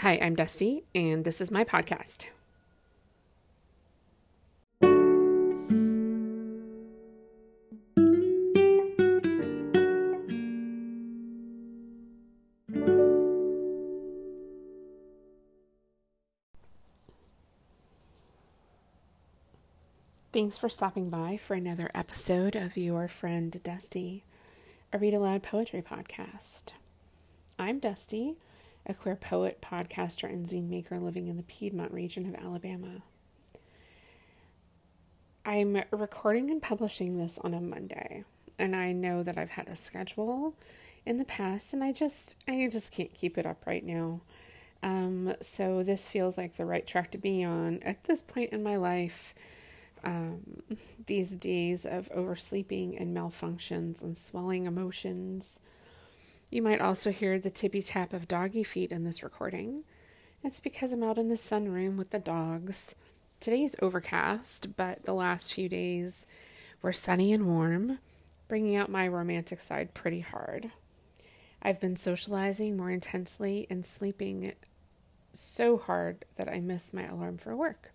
Hi, I'm Dusti, and this is my podcast. Thanks for stopping by for another episode of Your Friend Dusti, a read aloud poetry podcast. I'm Dusti, a queer poet, podcaster, and zine maker living in the Piedmont region of Alabama. I'm recording and publishing this on a Monday, and I know that I've had a schedule in the past, and I just I just can't keep it up right now. Um, so this feels like the right track to be on at this point in my life um, these days of oversleeping and malfunctions and swelling emotions. You might also hear the tippy tap of doggy feet in this recording. It's because I'm out in the sunroom with the dogs. Today is overcast, but the last few days were sunny and warm, bringing out my romantic side pretty hard. I've been socializing more intensely and sleeping so hard that I miss my alarm for work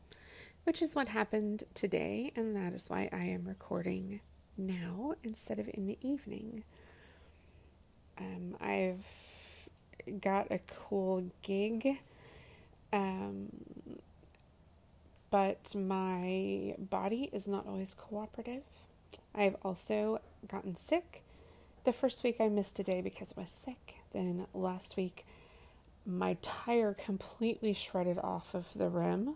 which is what happened today, and that is why I am recording now instead of in the evening. Um, I've got a cool gig, um, but my body is not always cooperative. I've also gotten sick. The first week I missed a day because I was sick. Then last week, my tire completely shredded off of the rim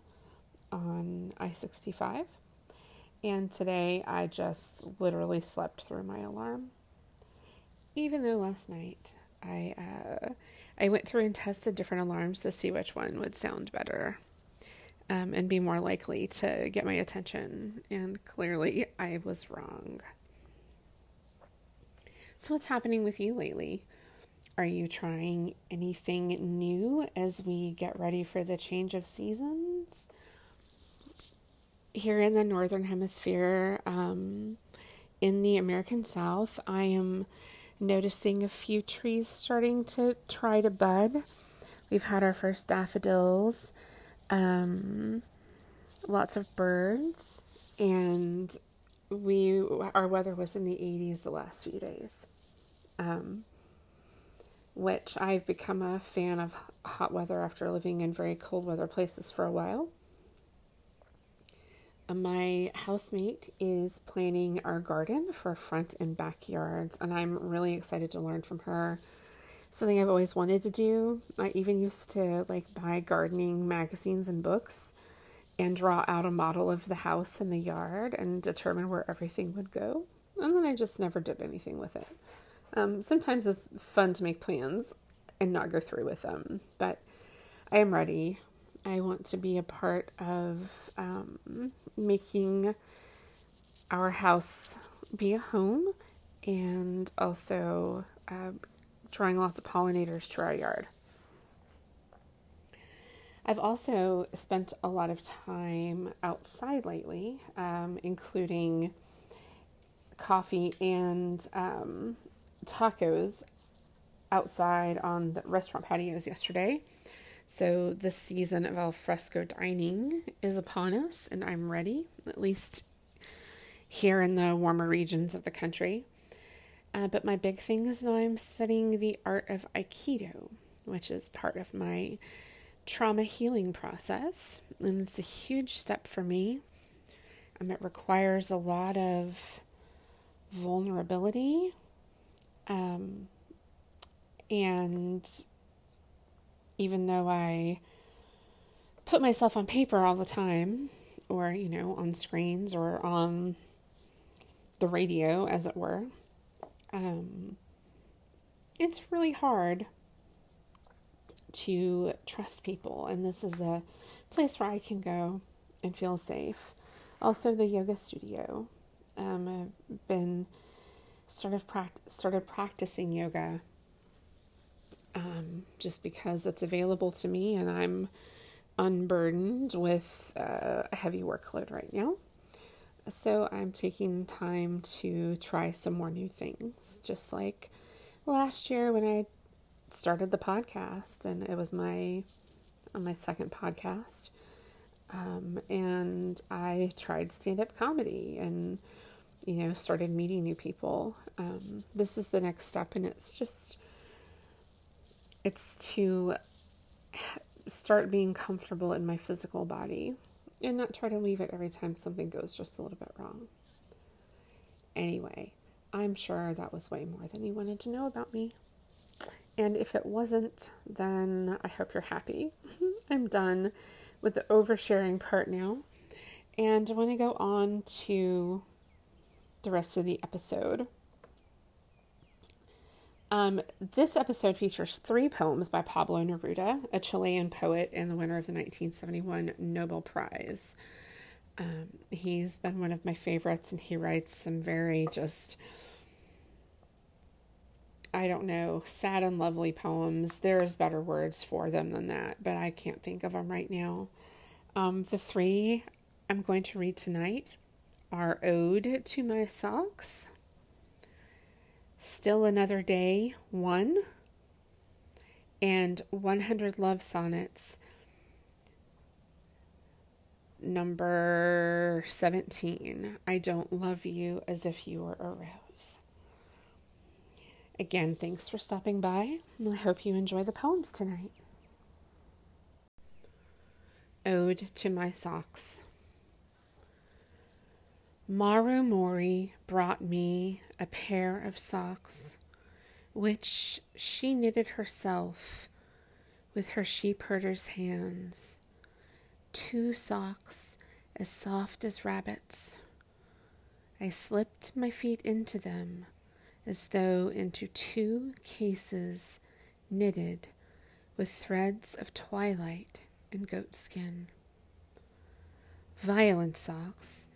on I 65. And today I just literally slept through my alarm. Even though last night I uh, I went through and tested different alarms to see which one would sound better um, and be more likely to get my attention. And clearly I was wrong. So, what's happening with you lately? Are you trying anything new as we get ready for the change of seasons? here in the northern hemisphere, um, in the American South, I am noticing a few trees starting to try to bud. We've had our first daffodils, um, lots of birds, and we our weather was in the 80s the last few days. Um, which I've become a fan of hot weather after living in very cold weather places for a while. Uh, my housemate is planning our garden for front and backyards, and I'm really excited to learn from her. Something I've always wanted to do. I even used to like buy gardening magazines and books and draw out a model of the house and the yard and determine where everything would go. And then I just never did anything with it. Um, sometimes it's fun to make plans and not go through with them, but I am ready. I want to be a part of um, making our house be a home and also uh, drawing lots of pollinators to our yard. I've also spent a lot of time outside lately, um, including coffee and um, tacos outside on the restaurant patios yesterday. So, the season of alfresco dining is upon us, and I'm ready, at least here in the warmer regions of the country. Uh, but my big thing is now I'm studying the art of Aikido, which is part of my trauma healing process. And it's a huge step for me. Um, it requires a lot of vulnerability um, and even though I put myself on paper all the time, or, you know, on screens or on the radio, as it were, um, it's really hard to trust people. And this is a place where I can go and feel safe. Also, the yoga studio. Um, I've been started, pract- started practicing yoga um, just because it's available to me and I'm unburdened with uh, a heavy workload right now. So I'm taking time to try some more new things, just like last year when I started the podcast and it was my on my second podcast. Um, and I tried stand up comedy and, you know, started meeting new people. Um, this is the next step, and it's just, it's to start being comfortable in my physical body and not try to leave it every time something goes just a little bit wrong. Anyway, I'm sure that was way more than you wanted to know about me. And if it wasn't, then I hope you're happy. I'm done with the oversharing part now. And I want to go on to the rest of the episode. Um, this episode features three poems by Pablo Neruda, a Chilean poet and the winner of the 1971 Nobel Prize. Um, he's been one of my favorites, and he writes some very just, I don't know, sad and lovely poems. There's better words for them than that, but I can't think of them right now. Um, the three I'm going to read tonight are Ode to My Socks Still Another Day 1 and 100 Love Sonnets number 17. I don't love you as if you were a rose. Again, thanks for stopping by. I hope you enjoy the poems tonight. Ode to My Socks. Maru Mori brought me a pair of socks, which she knitted herself with her sheep herder's hands. Two socks as soft as rabbits. I slipped my feet into them as though into two cases knitted with threads of twilight and goatskin. Violent socks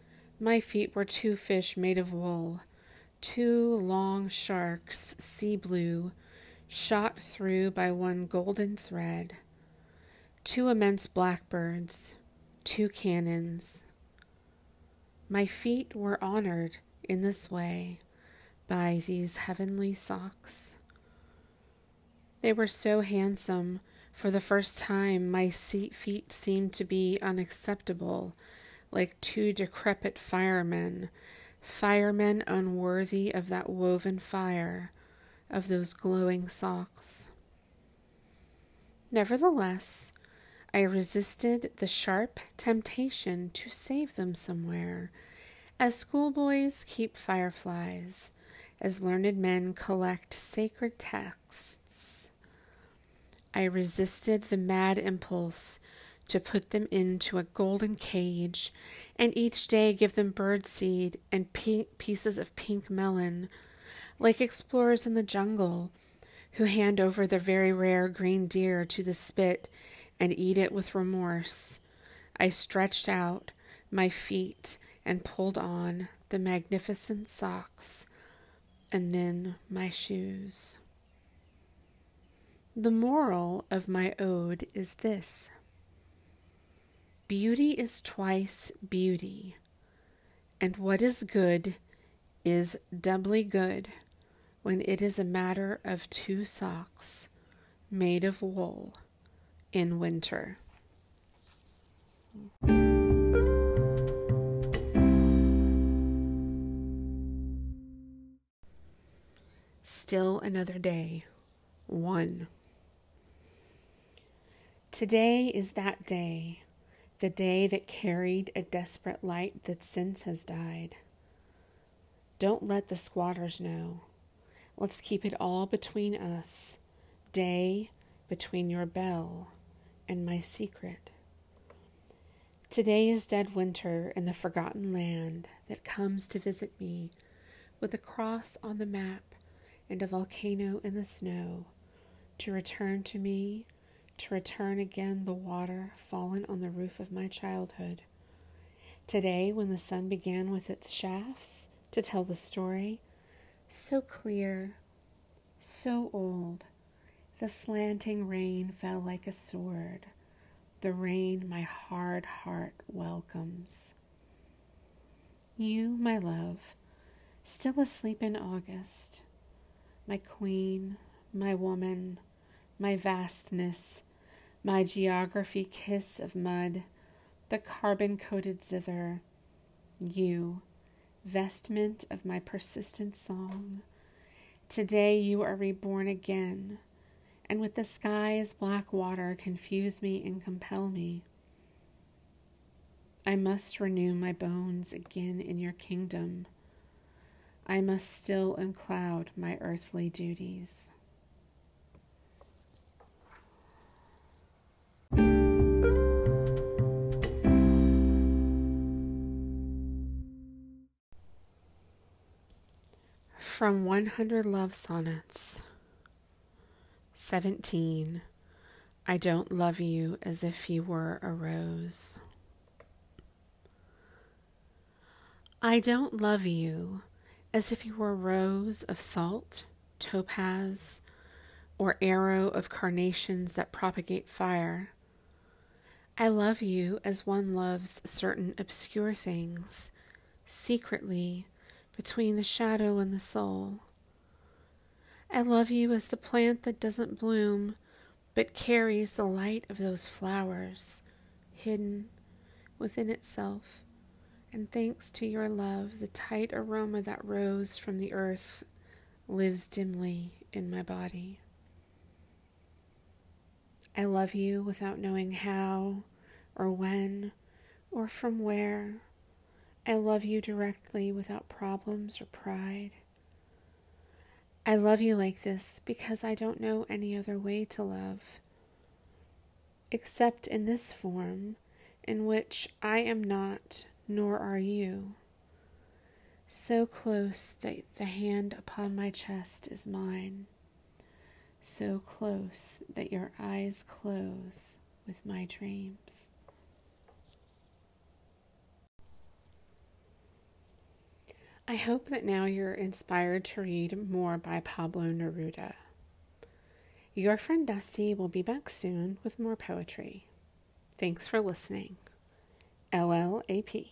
my feet were two fish made of wool, two long sharks, sea blue, shot through by one golden thread, two immense blackbirds, two cannons. My feet were honored in this way by these heavenly socks. They were so handsome. For the first time, my feet seemed to be unacceptable like two decrepit firemen, firemen unworthy of that woven fire, of those glowing socks. Nevertheless, I resisted the sharp temptation to save them somewhere, as schoolboys keep fireflies, as learned men collect sacred texts. I resisted the mad impulse to put them into a golden cage, and each day give them bird seed and pink pieces of pink melon, like explorers in the jungle who hand over their very rare green deer to the spit and eat it with remorse. I stretched out my feet and pulled on the magnificent socks and then my shoes. The moral of my ode is this. Beauty is twice beauty, and what is good is doubly good when it is a matter of two socks made of wool in winter. Still another day. One. Today is that day the day that carried a desperate light that since has died. Don't let the squatters know. Let's keep it all between us, day between your bell and my secret. Today is dead winter in the forgotten land that comes to visit me with a cross on the map and a volcano in the snow to return to me to return again the water fallen on the roof of my childhood. Today, when the sun began with its shafts to tell the story, so clear, so old, the slanting rain fell like a sword, the rain my hard heart welcomes. You, my love, still asleep in August, my queen, my woman, my vastness, my geography kiss of mud, the carbon coated zither, you, vestment of my persistent song. Today you are reborn again, and with the sky as black water confuse me and compel me. I must renew my bones again in your kingdom. I must still uncloud my earthly duties. From 100 Love Sonnets 17. I don't love you as if you were a rose. I don't love you as if you were a rose of salt, topaz, or arrow of carnations that propagate fire. I love you as one loves certain obscure things, secretly between the shadow and the soul. I love you as the plant that doesn't bloom, but carries the light of those flowers hidden within itself. And thanks to your love, the tight aroma that rose from the earth lives dimly in my body. I love you without knowing how or when or from where I love you directly without problems or pride. I love you like this because I don't know any other way to love, except in this form in which I am not, nor are you. So close that the hand upon my chest is mine, so close that your eyes close with my dreams. I hope that now you're inspired to read more by Pablo Neruda. Your friend Dusti will be back soon with more poetry. Thanks for listening. LLAP.